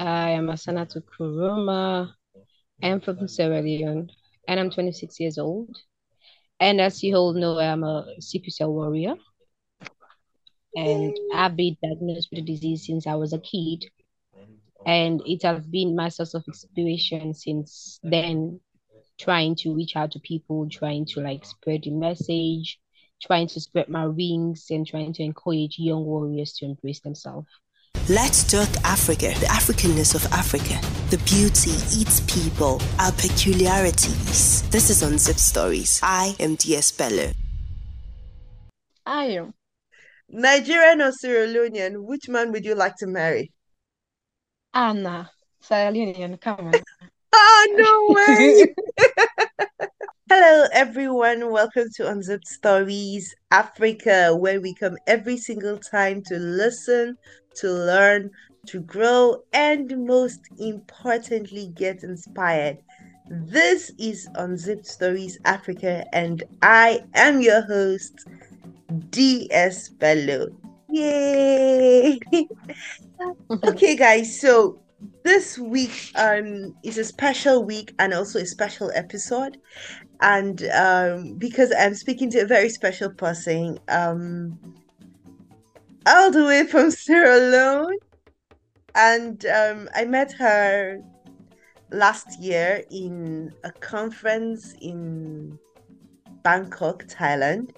I am Asanatu Koroma. I'm from Sierra Leone and I'm 26 years old. And as you all know, I'm a sickle cell warrior. And I've been diagnosed with the disease since I was a kid. And it has been my source of inspiration since then, trying to reach out to people, trying to like spread the message, trying to spread my wings, and trying to encourage young warriors to embrace themselves. Let's talk Africa, the Africanness of Africa, the beauty, its people, our peculiarities. This is Unzipped Stories. I am DS Bello. I am. Nigerian or Sierra Leonean, which man would you like to marry? Anna, Sierra Leonean, come on. oh, no way! Hello, everyone. Welcome to Unzipped Stories Africa, where we come every single time to listen, to learn, to grow, and most importantly, get inspired. This is Unzipped Stories Africa, and I am your host, DS Bello. Yay! okay, guys, so this week um is a special week and also a special episode and um because i'm speaking to a very special person um all the way from Sierra Leone. And um, I met her last year in a conference in Bangkok, Thailand.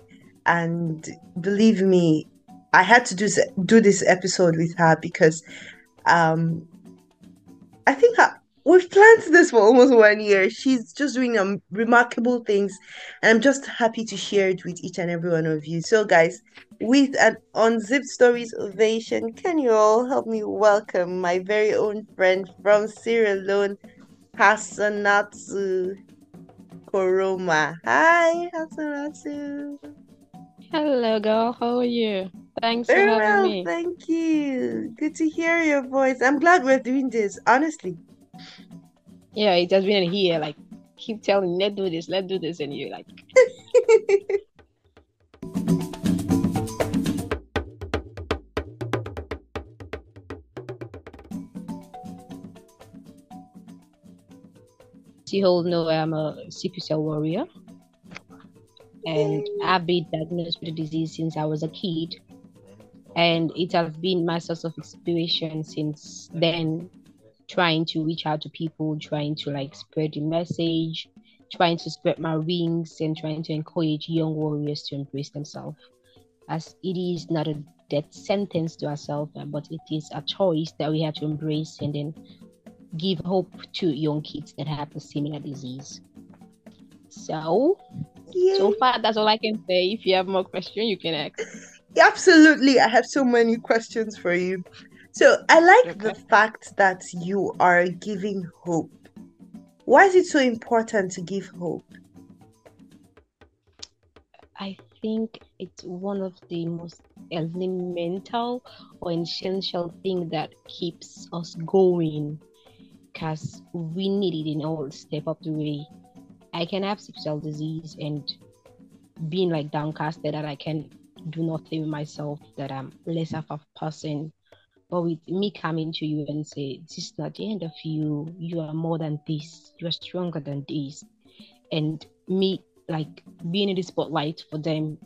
And believe me, I had to do, do this episode with her because um, I think I, we've planned this for almost one year. She's just doing um, remarkable things, and I'm just happy to share it with each and every one of you. So, guys, with an unzipped stories ovation, can you all help me welcome my very own friend from Sierra Leone, Hasannatu Koroma? Hi, Hasannatu. Hello, girl. How are you? Thanks Very for having well, me. thank you. Good to hear your voice. I'm glad we're doing this, honestly. Yeah, it has been here. Like, keep telling, let's do this, let's do this, and you're like, you all know, I'm a sickle cell warrior, and I've been diagnosed with the disease since I was a kid. And it has been my source of inspiration since then, trying to reach out to people, trying to like spread the message, trying to spread my wings, and trying to encourage young warriors to embrace themselves. As it is not a death sentence to ourselves, uh, but it is a choice that we have to embrace and then give hope to young kids that have a similar disease. So, Yay. so far that's all I can say. If you have more questions, you can ask. Absolutely. I have so many questions for you. So I like the fact that you are giving hope. Why is it so important to give hope? I think it's one of the most elemental or essential thing that keeps us going because we need it in all step up the way. I can have sickle cell disease and being like downcasted that I can do nothing with myself, that I'm less of a person. But with me coming to you and say, this is not the end of you, you are more than this, you are stronger than this. And me like being in the spotlight for them,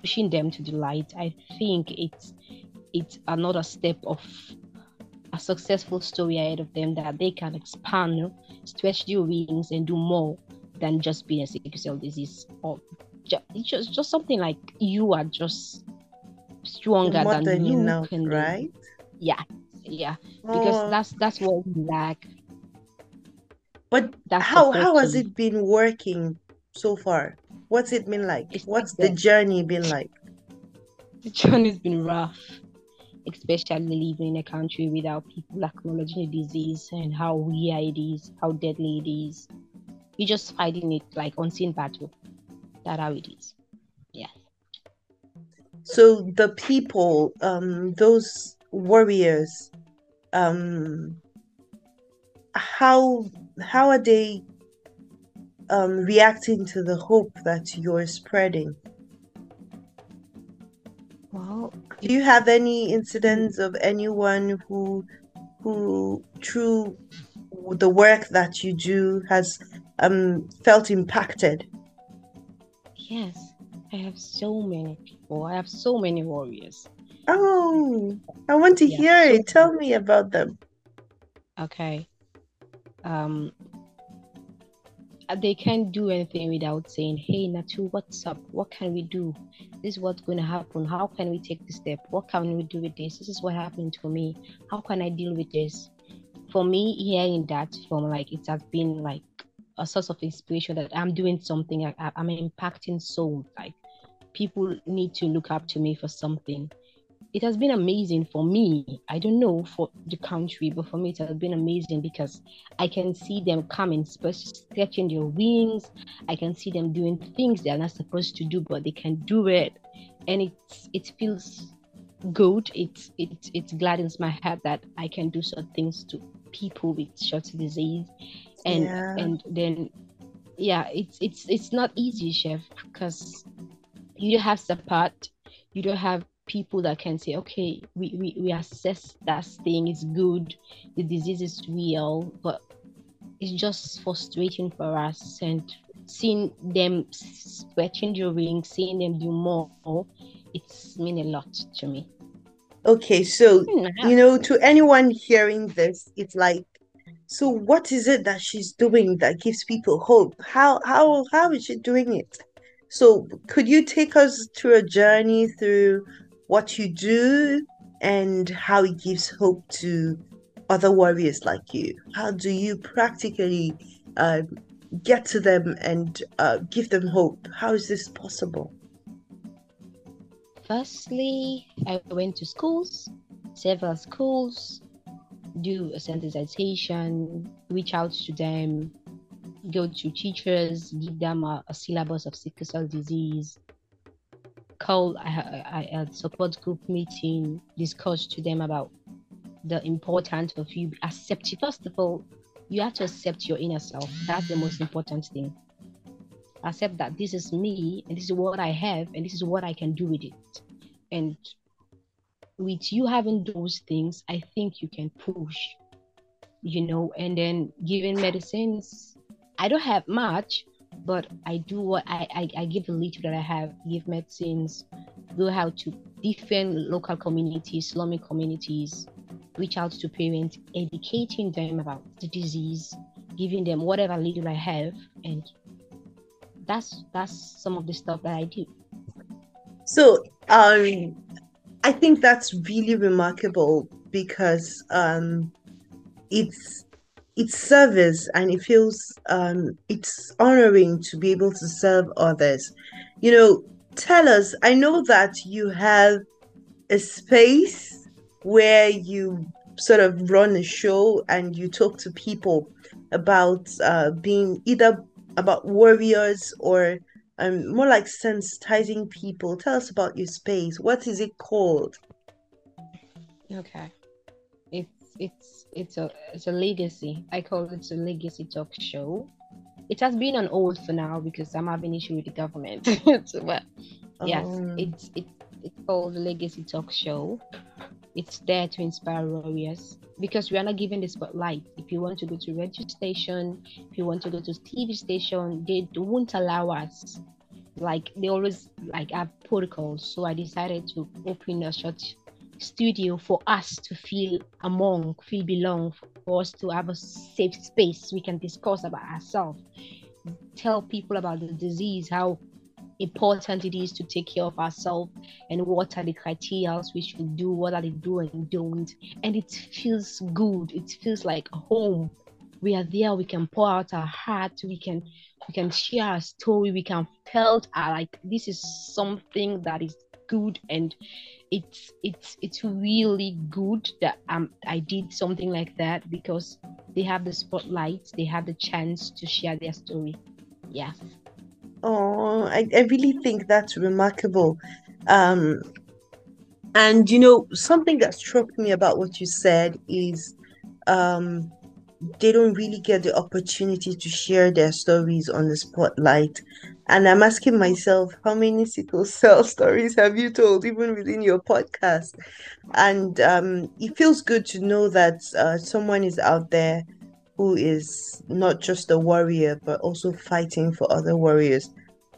pushing them to the light, I think it's it's another step of a successful story ahead of them that they can expand, stretch their wings, and do more than just being a sickle cell disease or ju- it's just just something like you are just stronger than than you do. right? Yeah, yeah, because Oh, that's that's what we lack. but That how how has it been working so far? What's it been like? it's What's the the journey been like? the journey's been rough. especially living in a country without people acknowledging the disease and how rare it is, how deadly it is. You're just fighting it like unseen battle. That's how it is. Yeah. So the people, um, those warriors, um, how how are they um reacting to the hope that you're spreading? Well, Do you have any incidents of anyone who who, through the work that you do, has um, felt impacted? Yes, I have so many people. I have so many warriors. Oh, I want to Yeah, hear it. Tell me about them. okay. Um, they can't do anything without saying, "Hey, Natu, what's up? What can we do? This is what's going to happen. How can we take the step? What can we do with this? This is what happened to me. How can I deal with this?" For me, hearing that from like it has been like a source of inspiration that I'm doing something. I- I'm impacting souls. Like people need to look up to me for something it has been amazing for me. I don't know for the country, but for me, it has been amazing because I can see them coming, stretching their wings. I can see them doing things they're not supposed to do, but they can do it, and it's it feels good. It it it gladdens my heart that I can do some things to people with short disease, and Yeah. and then yeah, it's it's it's not easy, chef, because you don't have support you don't have people that can say okay we, we we assess that thing is good the disease is real but it's just frustrating for us and seeing them stretching wings seeing them do more it's mean a lot to me Okay, so you know, to anyone hearing this, it's like, so what is it that she's doing that gives people hope? How how how is she doing it? So could you take us through a journey through what you do and how it gives hope to other warriors like you? How do you practically uh, get to them and uh, give them hope? How is this possible? firstly i went to schools several schools do a sensitization reach out to them go to teachers, give them a, a syllabus of sickle cell disease, call a support group meeting, discuss to them about the importance of you accept. First of all, you have to accept your inner self. That's the most important thing. Accept that this is me and this is what I have and this is what I can do with it. And with you having those things, I think you can push, you know, and then giving medicines I don't have much, but I do what I, I, I give the little that I have, give medicines, go out to different local communities, slummy communities, reach out to parents, educating them about the disease, giving them whatever little I have, and that's that's some of the stuff that I do. So, um, I think that's really remarkable because um, it's it's service and it feels um, it's honoring to be able to serve others. You know, tell us. I know that you have a space where you sort of run a show and you talk to people about uh, being either about warriors or um, more like sensitizing people. Tell us about your space. What is it called? Okay. It's it's it's a it's a legacy. I call it a legacy talk show. It has been on hold for now because I'm having issue with the government. so, but yes, Um, it's it, it's called the Legacy Talk Show. It's there to inspire warriors because we are not given the spotlight. If you want to go to radio station, if you want to go to TV station, they won't allow us. Like they always like have protocols. So I decided to open a short studio for us to feel among, feel belong, for us to have a safe space we can discuss about ourselves, tell people about the disease, how important it is to take care of ourselves and what are the criteria we should do, what are the do and don't. And it feels good. It feels like home. We are there, we can pour out our heart, we can we can share our story, we can felt our like this is something that is good and it's it's it's really good that um I did something like that because they have the spotlight, they have the chance to share their story. Yeah. Oh, I, I really think that's remarkable. Um, and you know, something that struck me about what you said is um, they don't really get the opportunity to share their stories on the spotlight. And I'm asking myself, how many sickle cell stories have you told, even within your podcast? And um, it feels good to know that uh, someone is out there who is not just a warrior, but also fighting for other warriors.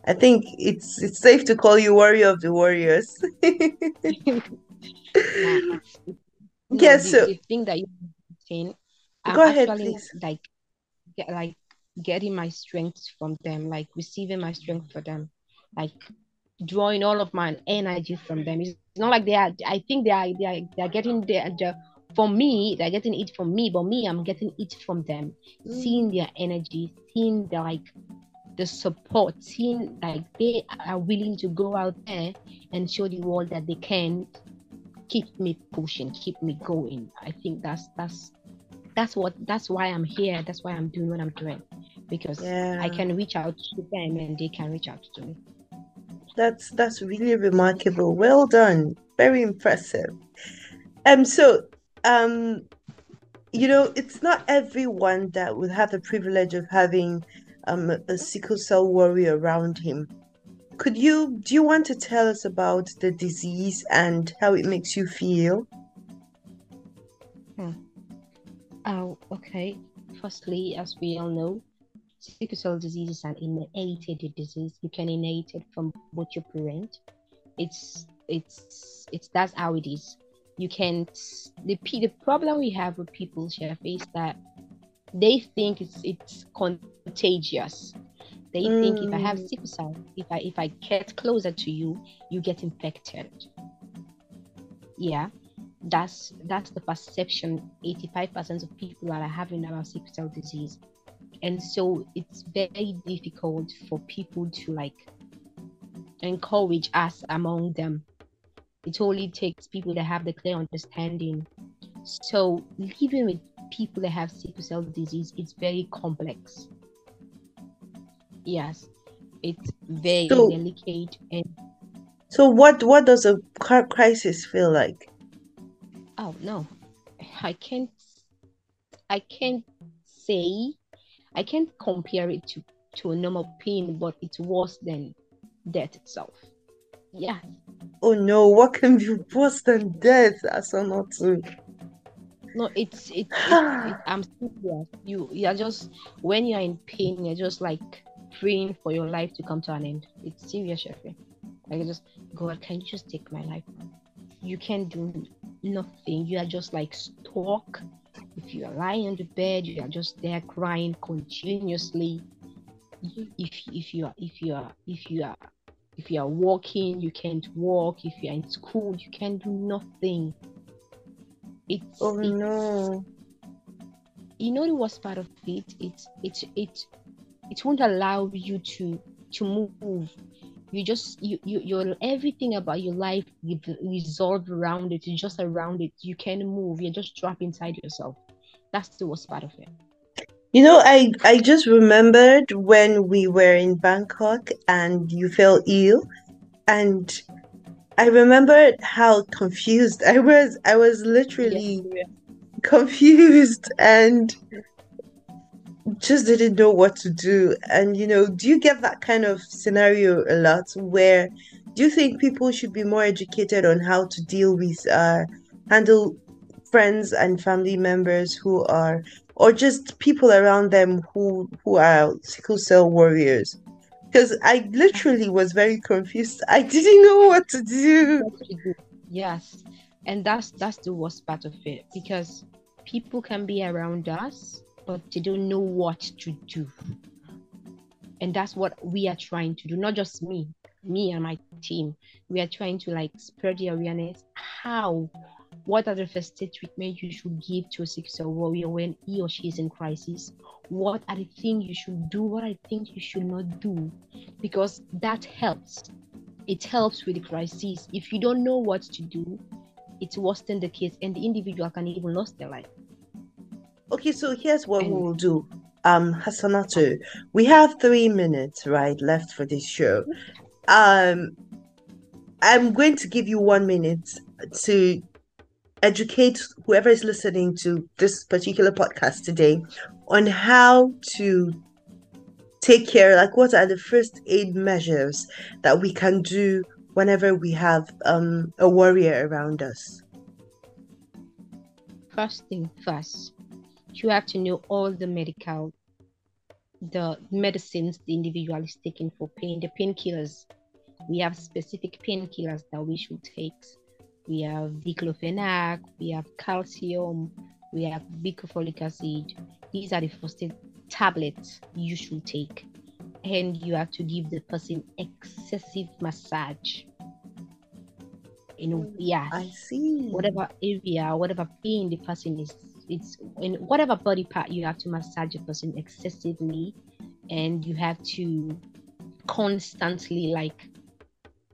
I think it's it's safe to call you warrior of the warriors. Yeah. No, yeah, the, so the thing that you're saying, I'm go ahead, actually please. like like getting my strength from them, like receiving my strength for them, like drawing all of my energy from them. It's not like they are. I think they are. They are. They are getting their. the for me, they're getting it from me, but me, I'm getting it from them. Mm. Seeing their energy, seeing the like the support, seeing like they are willing to go out there and show the world that they can keep me pushing, keep me going. I think that's that's that's what that's why I'm here. That's why I'm doing what I'm doing because I can reach out to them and they can reach out to me. that's that's really remarkable. Well done. Very impressive. Um, so um, you know, it's not everyone that would have the privilege of having um a sickle cell warrior around him. Could you do you want to tell us about the disease and how it makes you feel? Hmm. Oh, okay. Firstly, as we all know, sickle cell disease is an inherited disease. You can inherit it from both your parent. It's it's it's that's how it is. You can't the p- the problem we have with people, Chef, is that they think it's it's contagious. They think if I have Mm, sickle cell, if I if I get closer to you, you get infected. Yeah, that's that's the perception 85% of people are having about sickle cell disease. And so it's very difficult for people to like encourage us among them. It only takes people that have the clear understanding. So living with people that have sickle cell disease is very complex. Yes, it's very So delicate and so what what does a crisis feel like? oh no, I can't I can't say I can't compare it to to a normal pain, but it's worse than death itself. Yeah, Oh no, what can be worse than death, Asanatu? no, it's it's it's it, I'm serious. You you're just when you're in pain, you're just like praying for your life to come to an end. It's serious, Sheffield. Like just God, can you just take my life? You can't do nothing. You are just like stuck. If you are lying on the bed, you are just there crying continuously. If if you are if you are if you are if you are walking, you can't walk. If you are in school, you can do nothing. It's Oh it's no. you know the worst part of it. It's it's it it won't allow you to to move. You just you you your everything about your life you resolve around it. You're just around it. You can't move. You're just trapped inside yourself. That's the worst part of it. You know, I I just remembered when we were in Bangkok and you fell ill, and I remembered how confused I was. I was literally yeah. confused and just didn't know what to do. And you know, do you get that kind of scenario a lot where do you think people should be more educated on how to deal with uh handle friends and family members who are or just people around them who who are sickle cell warriors? Because I literally was very confused. I didn't know what to do. Yes. And that's that's the worst part of it because people can be around us, but they don't know what to do. And that's what we are trying to do, not just me, me and my team. We are trying to like spread the awareness. How? What are the first aid treatment you should give to a sick cell warrior when he or she is in crisis? What are the things you should do? What are the things you should not do? Because that helps. It helps with the crisis. If you don't know what to do, it's worse than the case, and the individual can even lose their life. Okay, so here's what we will do. Um, Hasannatu, we have three minutes, right, left for this show. Um, I'm going to give you one minute to educate whoever is listening to this particular podcast today on how to take care? Like, what are the first aid measures that we can do whenever we have um, a warrior around us? First thing first, you have to know all the medical, the medicines the individual is taking for pain, the painkillers. We have specific painkillers that we should take. We have diclofenac, we have calcium, we have bicofolic acid. These are the first tablets you should take. And you have to give the person excessive massage. You know, mm, yeah. I see. Whatever area, whatever pain the person is, it's in whatever body part you have to massage the person excessively, and you have to constantly like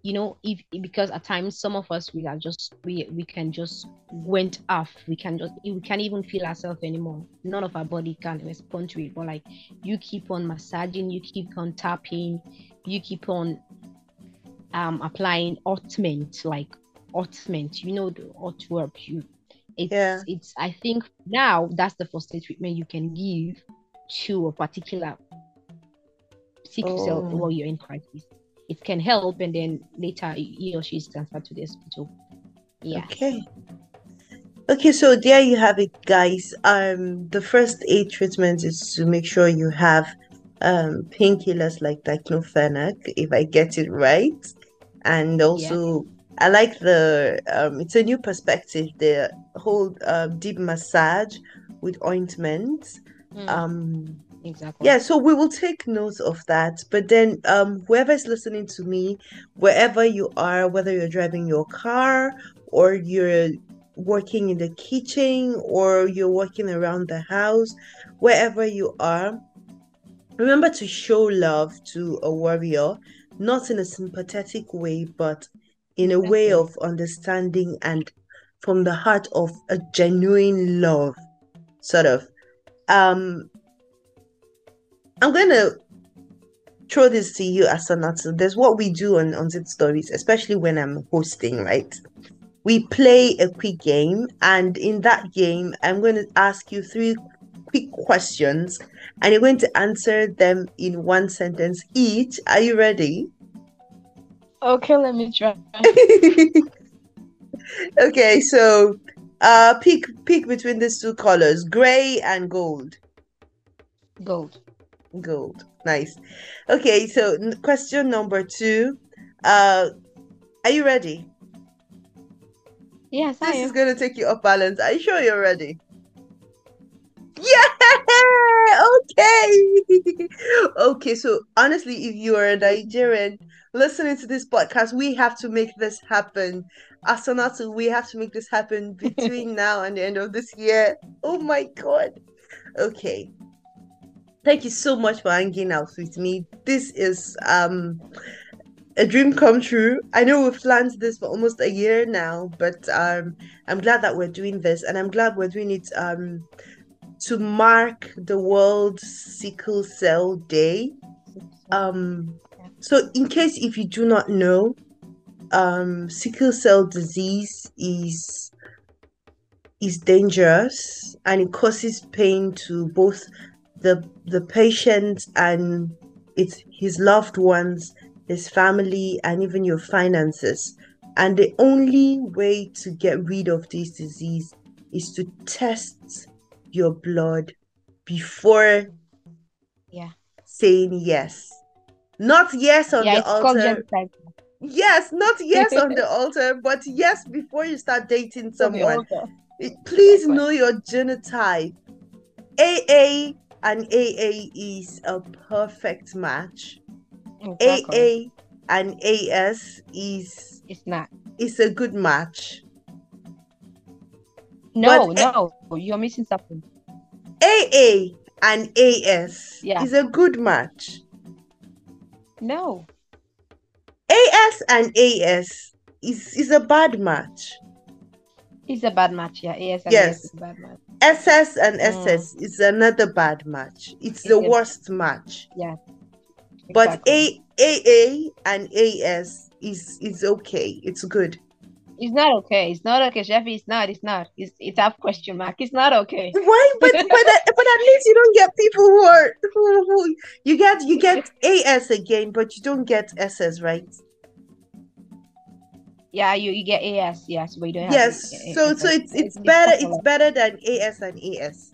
you know if because at times some of us we are just we we can just went off we can just we can't even feel ourselves anymore none of our body can respond to it but like you keep on massaging you keep on tapping you keep on um applying ointment like ointment you know the ointment you it's Yeah. it's i think now that's the first aid treatment you can give to a particular sickle cell Oh. while you're in crisis it can help and then later he or she is transferred to the hospital yeah Okay. Okay, so there you have it, guys. Um, the first aid treatment is to make sure you have um painkillers like diclofenac, if I get it right, and also I like the um, it's a new perspective. The whole uh, deep massage with ointments. Mm, Um, exactly yeah, so we will take note of that. But then, um, whoever is listening to me, wherever you are, whether you're driving your car or you're working in the kitchen or you're working around the house, wherever you are, remember to show love to a warrior, not in a sympathetic way, but in a way of understanding and from the heart of a genuine love, sort of. Um, I'm gonna throw this to you, Asanatu. There's what we do on, on Zip Stories, especially when I'm hosting, right? We play a quick game, and in that game, I'm going to ask you three quick questions, and you're going to answer them in one sentence each. Are you ready? okay let me try okay, so uh pick pick between these two colors, gray and gold. gold Gold. Nice. Okay, so question number two. Uh are you ready? yes i This is gonna take you off balance. Are you sure you're ready? Yeah, okay. Okay, so honestly, if you are a Nigerian listening to this podcast, we have to make this happen. Asanatu, we have to make this happen between now and the end of this year. Oh my God. Okay. Thank you so much for hanging out with me. This is um a dream come true. I know we've planned this for almost a year now, but um I'm glad that we're doing this and I'm glad we're doing it um to mark the World Sickle Cell Day. Um so in case if you do not know, um sickle cell disease is is dangerous and it causes pain to both the the patient and it's his loved ones his family and even your finances. And the only way to get rid of this disease is to test your blood before yeah. saying yes. Not yes on yeah the altar. yes not yes on the altar but yes before you start dating someone. please know your genotype. AA and AA is a perfect match. Exactly. AA and AS is it's not It's a good match. no But, no you're missing something AA and AS Yeah. is a good match. no AS and AS is is a bad match. It's a bad match yeah yes Yes. is a bad match SS and Mm. SS is another bad match. It's the a- worst match. yeah But exactly. A AA and AS is is okay. It's good. It's not okay. It's not okay, Chef. It's not. It's not. It's it's a question mark. It's not okay. Why? But but but at least you don't get people who are who, who you get you get AS again, but you don't get SS, right? Yeah, you, you get AS, yes, but you don't have Yes. So so it's it's better it's better than AS and AS.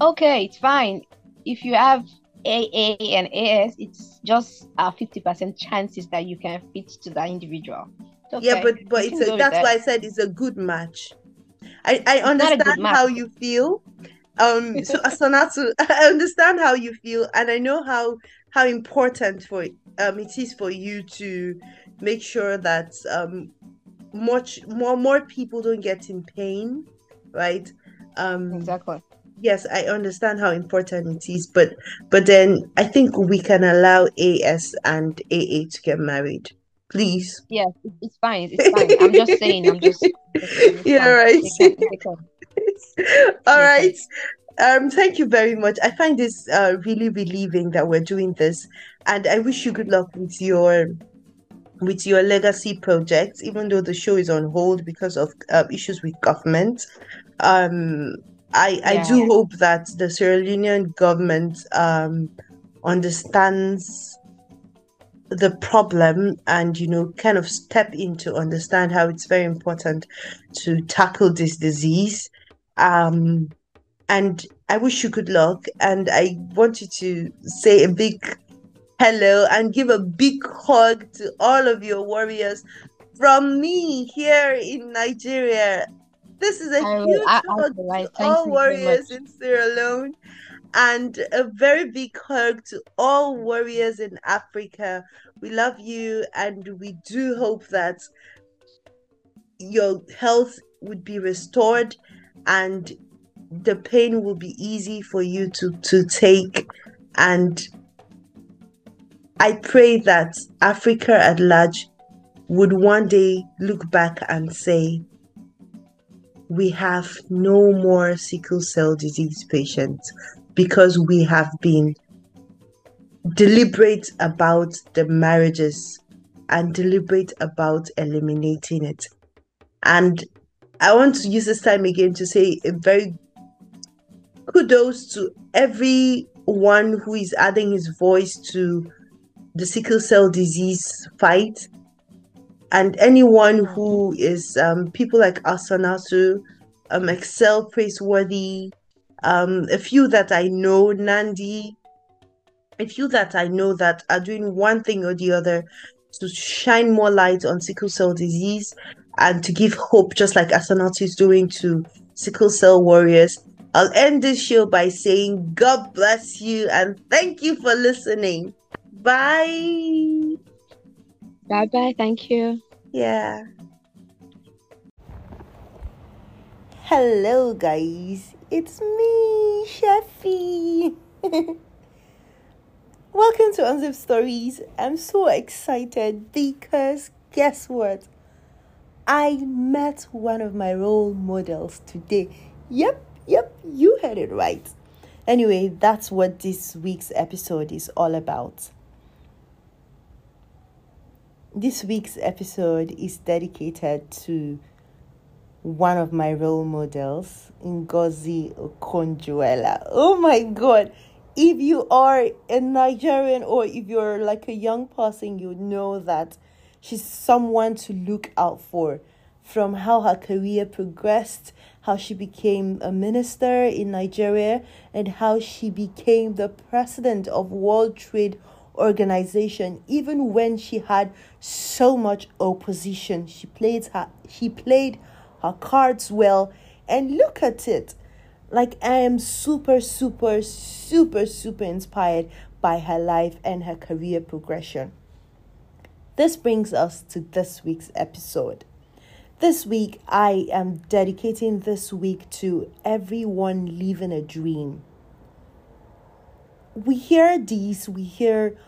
Okay, it's fine. If you have AA and AS, it's just a fifty percent chances that you can fit to that individual. It's Yeah, but but You it's a, that's that. why I said it's a good match. I I good understand how you feel. Um, so Asanatu, I understand how you feel, and I know how how important for um it is for you to make sure that um much more more people don't get in pain, right? Um, Exactly. yes, I understand how important it is, but but then I think we can allow AS and AA to get married, please. Yes, it's fine. It's fine. I'm just saying. I'm just. Yeah, right. They can, they can. All right. Um, thank you very much. I find this uh really relieving that we're doing this, and I wish you good luck with your with your legacy project, even though the show is on hold because of uh, issues with government. Um, I I do hope that the Sierra Leonean government um understands the problem and you know kind of step in to understand how it's very important to tackle this disease um and i wish you good luck and i want you to say a big hello and give a big hug to all of your warriors from me here in nigeria this is a I huge I, I hug to all warriors much. in sierra leone and a very big hug to all warriors in Africa. We love you, and we do hope that your health would be restored and the pain will be easy for you to, to take. And I pray that Africa at large would one day look back and say, we have no more sickle cell disease patients because we have been deliberate about the marriages and deliberate about eliminating it. And I want to use this time again to say a very kudos to everyone who is adding his voice to the sickle cell disease fight and anyone who is um, people like Asanatu, um, Excel Praiseworthy, um, a few that I know, Nandi, a few that I know that are doing one thing or the other to shine more light on sickle cell disease and to give hope, just like Asanatu is doing to sickle cell warriors. I'll end this show by saying God bless you and thank you for listening. Bye. Bye bye. Thank you. Yeah. Hello, guys. It's me, Sheffy. Welcome to Unzip Stories. I'm so excited because guess what? I met one of my role models today. Yep, yep, you heard it right. Anyway, that's what this week's episode is all about. This week's episode is dedicated to one of my role models, Ngozi Okonjo-Iweala. Oh my god. If you are a Nigerian or if you're like a young person, you know that she's someone to look out for from how her career progressed, how she became a minister in Nigeria, and how she became the president of World Trade Organization even when she had so much opposition. She played her she played her cards well and look at it. Like I am super super super super inspired by her life and her career progression. This brings us to this week's episode. This week, I am dedicating this week to everyone living a dream. We hear these, we hear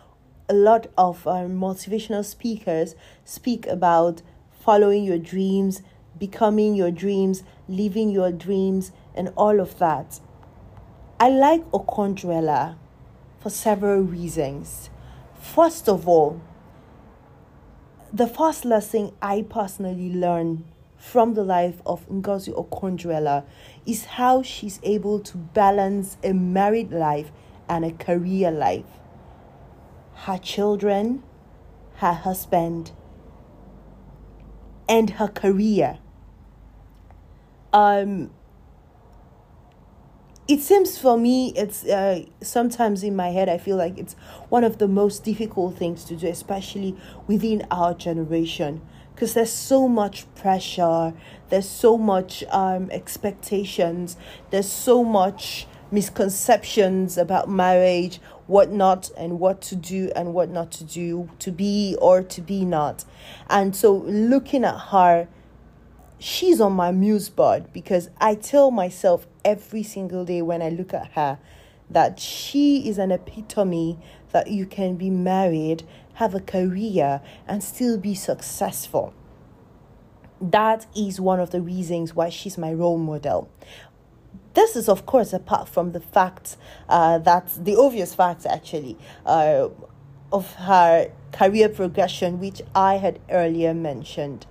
a lot of uh, motivational speakers speak about following your dreams, becoming your dreams, living your dreams, and all of that. I like Okonjo-Iweala for several reasons. First of all, the first lesson I personally learned from the life of Ngozi Okonjo-Iweala is how she's able to balance a married life and a career life. Her children, her husband, and her career. Um, it seems for me it's uh, sometimes in my head i feel like it's one of the most difficult things to do especially within our generation because there's so much pressure there's so much um, expectations there's so much misconceptions about marriage what not and what to do and what not to do to be or to be not and so looking at her she's on my muse board because i tell myself every single day when i look at her that she is an epitome that you can be married have a career, and still be successful. That is one of the reasons why she's my role model. This is, of course, apart from the fact uh, that the obvious facts actually uh, of her career progression, which I had earlier mentioned.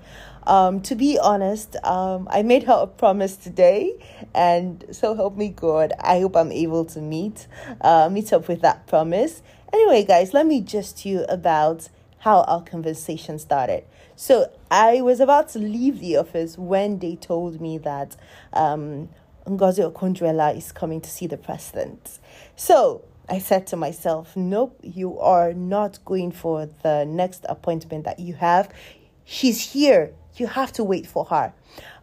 Um, to be honest, um, I made her a promise today, and so help me God, I hope I'm able to meet uh, meet up with that promise. Anyway, guys, let me just you about how our conversation started. So I was about to leave the office when they told me that um, Ngozi Okonjo-Iweala is coming to see the president. So I said to myself, nope, you are not going for the next appointment that you have. She's here. You have to wait for her.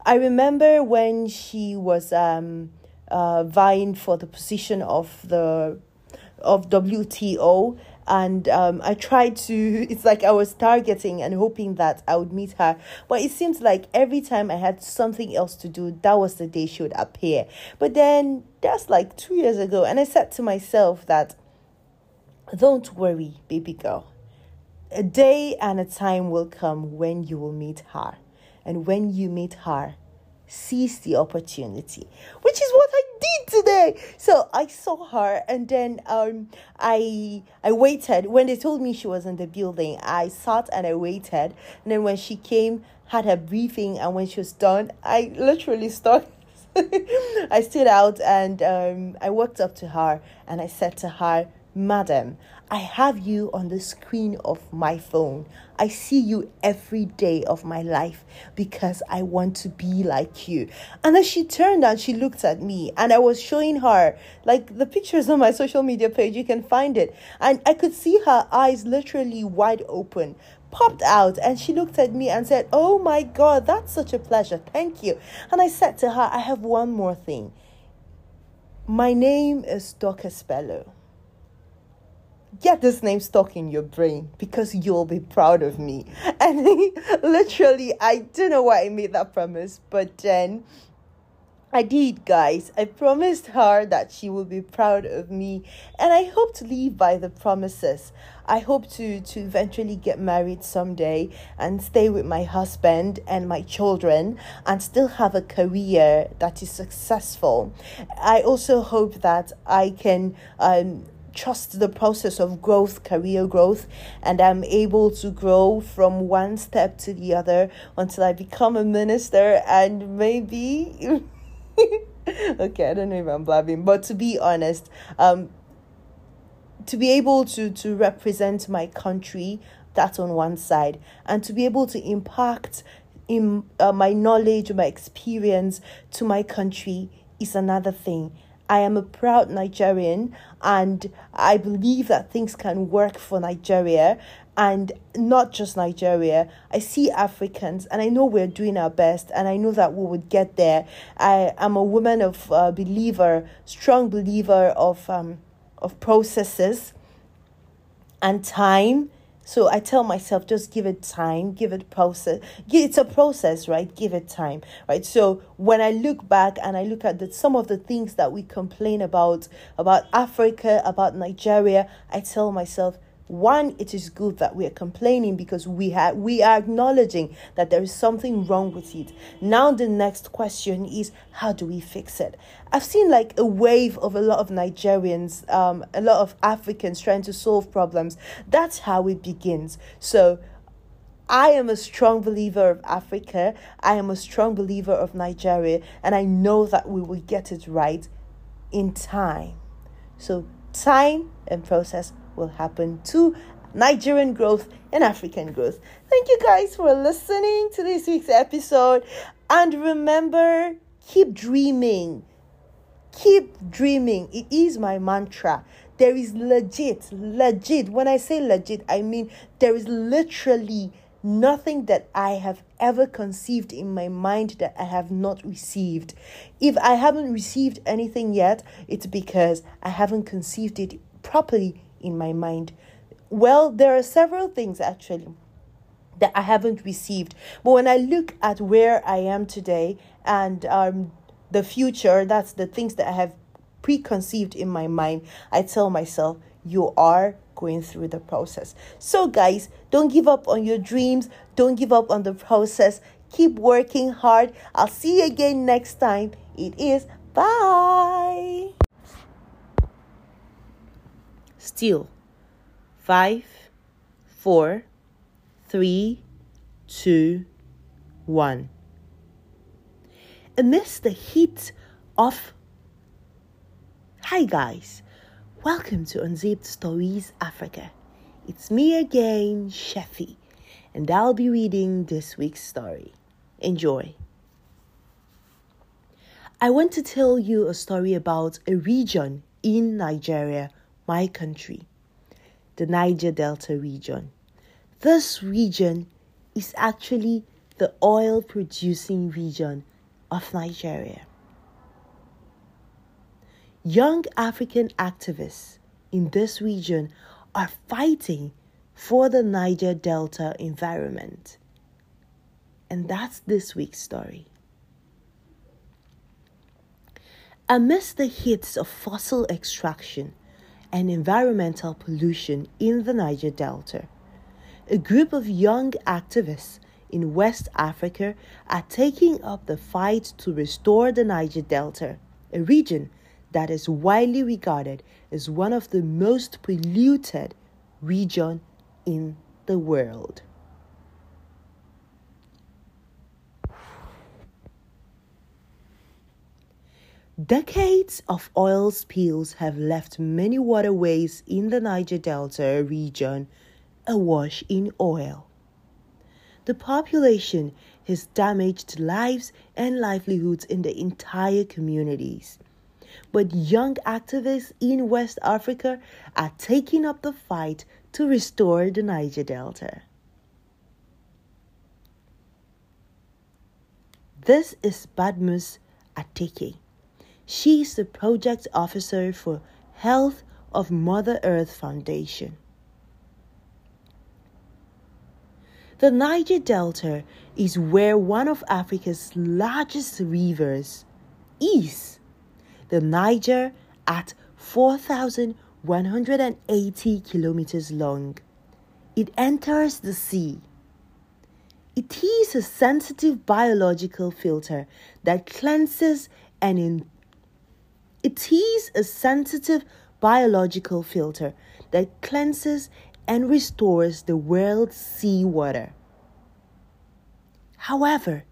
I remember when she was um, uh, vying for the position of the of WTO and um, I tried to it's like I was targeting and hoping that I would meet her but it seems like every time I had something else to do that was the day she would appear. But then that's like 2 years ago and I said to myself that don't worry baby girl. A day and a time will come when you will meet her and when you meet her seize the opportunity, which is what I did today. So I saw her, and then um, I I waited. When they told me she was in the building, I sat and I waited. And then when she came, had her briefing, and when she was done, I literally started. I stood out and um, I walked up to her and I said to her, Madam, I have you on the screen of my phone. I see you every day of my life because I want to be like you. And then she turned and she looked at me, and I was showing her like the pictures on my social media page. You can find it. And I could see her eyes literally wide open, popped out, and she looked at me and said, Oh my God, that's such a pleasure. Thank you. And I said to her, I have one more thing. My name is Dorcas Bello get this name stuck in your brain because you'll be proud of me. And literally, I don't know why I made that promise, but then I did, guys. I promised her that she will be proud of me, and I hope to live by the promises. I hope to to eventually get married someday and stay with my husband and my children and still have a career that is successful. I also hope that I can um trust the process of growth, career growth, and I'm able to grow from one step to the other until I become a minister and maybe. okay, I don't know if I'm blabbing, but to be honest, um, to be able to to represent my country, that's on one side, and to be able to impact in uh, my knowledge, my experience to my country is another thing. I am a proud Nigerian and I believe that things can work for Nigeria and not just Nigeria. I see Africans and I know we're doing our best and I know that we would get there. I am a woman of uh, believer, strong believer of um, of processes and time so I tell myself, just give it time, give it process. It's a process, right? Give it time, right? So when I look back and I look at the, some of the things that we complain about, about Africa, about Nigeria, I tell myself, one it is good that we are complaining because we have we are acknowledging that there is something wrong with it now the next question is how do we fix it i've seen like a wave of a lot of nigerians um, a lot of africans trying to solve problems that's how it begins so I am a strong believer of Africa. I am a strong believer of Nigeria. And I know that we will get it right in time. So, time and process will happen to Nigerian growth and African growth. Thank you guys for listening to this week's episode. And remember, keep dreaming. Keep dreaming. It is my mantra. There is legit, legit. When I say legit, I mean there is literally nothing that I have ever conceived in my mind that I have not received. If I haven't received anything yet, it's because I haven't conceived it properly in my mind. Well, there are several things actually that I haven't received. But when I look at where I am today and um, the future, that's the things that I have preconceived in my mind, I tell myself, you are going through the process. So, guys, don't give up on your dreams, don't give up on the process. Keep working hard. I'll see you again next time. It is bye. Still, five, four, three, two, one. Amidst the heat of. Hi, guys. Welcome to Unzipped Stories Africa. It's me again, Sheffy, and I'll be reading this week's story. Enjoy. I want to tell you a story about a region in Nigeria, my country, the Niger Delta region. This region is actually the oil producing region of Nigeria. Young African activists in this region are fighting for the Niger Delta environment. And that's this week's story. Amidst the hits of fossil extraction and environmental pollution in the Niger Delta, a group of young activists in West Africa are taking up the fight to restore the Niger Delta, a region that is widely regarded as one of the most polluted region in the world. Decades of oil spills have left many waterways in the Niger Delta region awash in oil. The population has damaged lives and livelihoods in the entire communities. But young activists in West Africa are taking up the fight to restore the Niger Delta. This is Badmus Ateke. She is the project officer for Health of Mother Earth Foundation. The Niger Delta is where one of Africa's largest rivers is. The Niger at 4,180 kilometers long. It enters the sea. It is a sensitive biological filter that cleanses and it is a sensitive biological filter that cleanses and restores the world's seawater. However,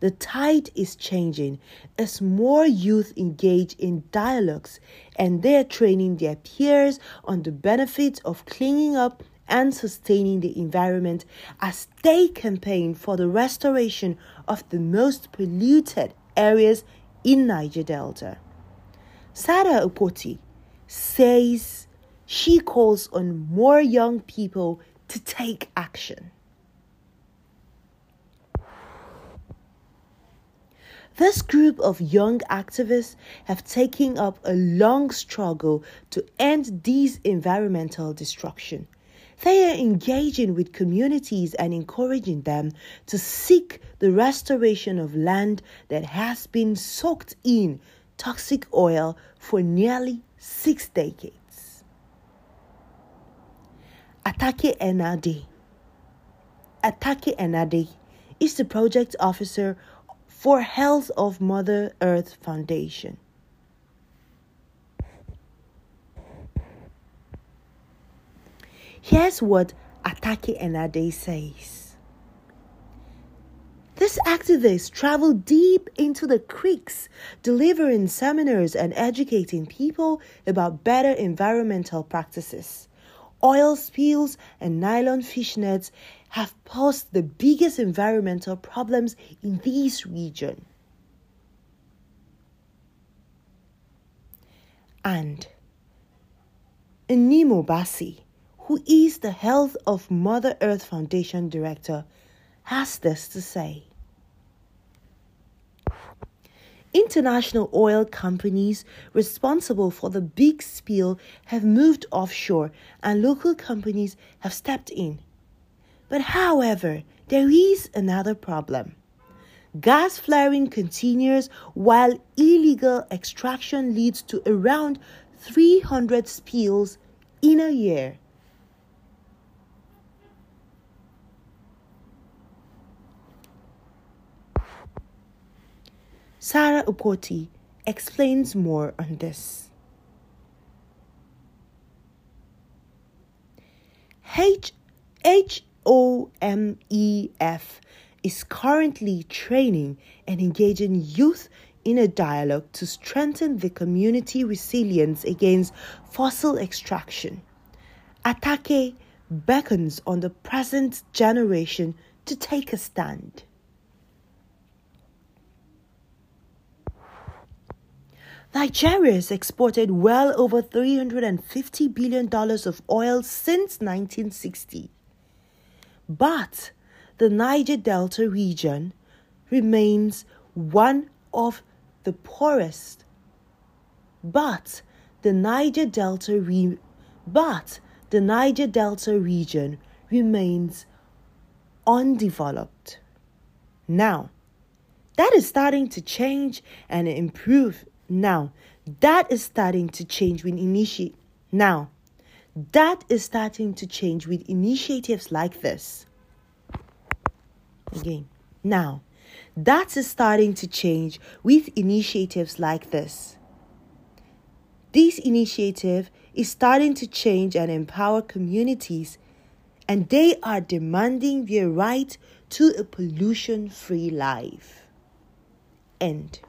the tide is changing as more youth engage in dialogues and they're training their peers on the benefits of cleaning up and sustaining the environment as they campaign for the restoration of the most polluted areas in Niger Delta. Sarah Opoti says she calls on more young people to take action. This group of young activists have taken up a long struggle to end this environmental destruction. They are engaging with communities and encouraging them to seek the restoration of land that has been soaked in toxic oil for nearly six decades. Atake Enade. Atake Enade is the project officer for Health of Mother Earth Foundation. Here's what Atake Enade says. These activists travel deep into the creeks, delivering seminars and educating people about better environmental practices. Oil spills and nylon fishnets have posed the biggest environmental problems in this region. And Nnimmo Bassey, who is the Health of Mother Earth Foundation director, has this to say. International oil companies responsible for the big spill have moved offshore and local companies have stepped in. But however, there is another problem. Gas flaring continues while illegal extraction leads to around 300 spills in a year. Sarah Upoti explains more on this. H H O M E F is currently training and engaging youth in a dialogue to strengthen the community resilience against fossil extraction. Atake beckons on the present generation to take a stand. Nigeria has exported well over $350 billion of oil since 1960. But the Niger Delta region remains one of the poorest. But the Niger Delta re- but the Niger Delta region remains undeveloped. Now, that is starting to change and improve now, that is starting to change with initiate. Now, that is starting to change with initiatives like this. Again, now, that is starting to change with initiatives like this. This initiative is starting to change and empower communities, and they are demanding their right to a pollution free life. End.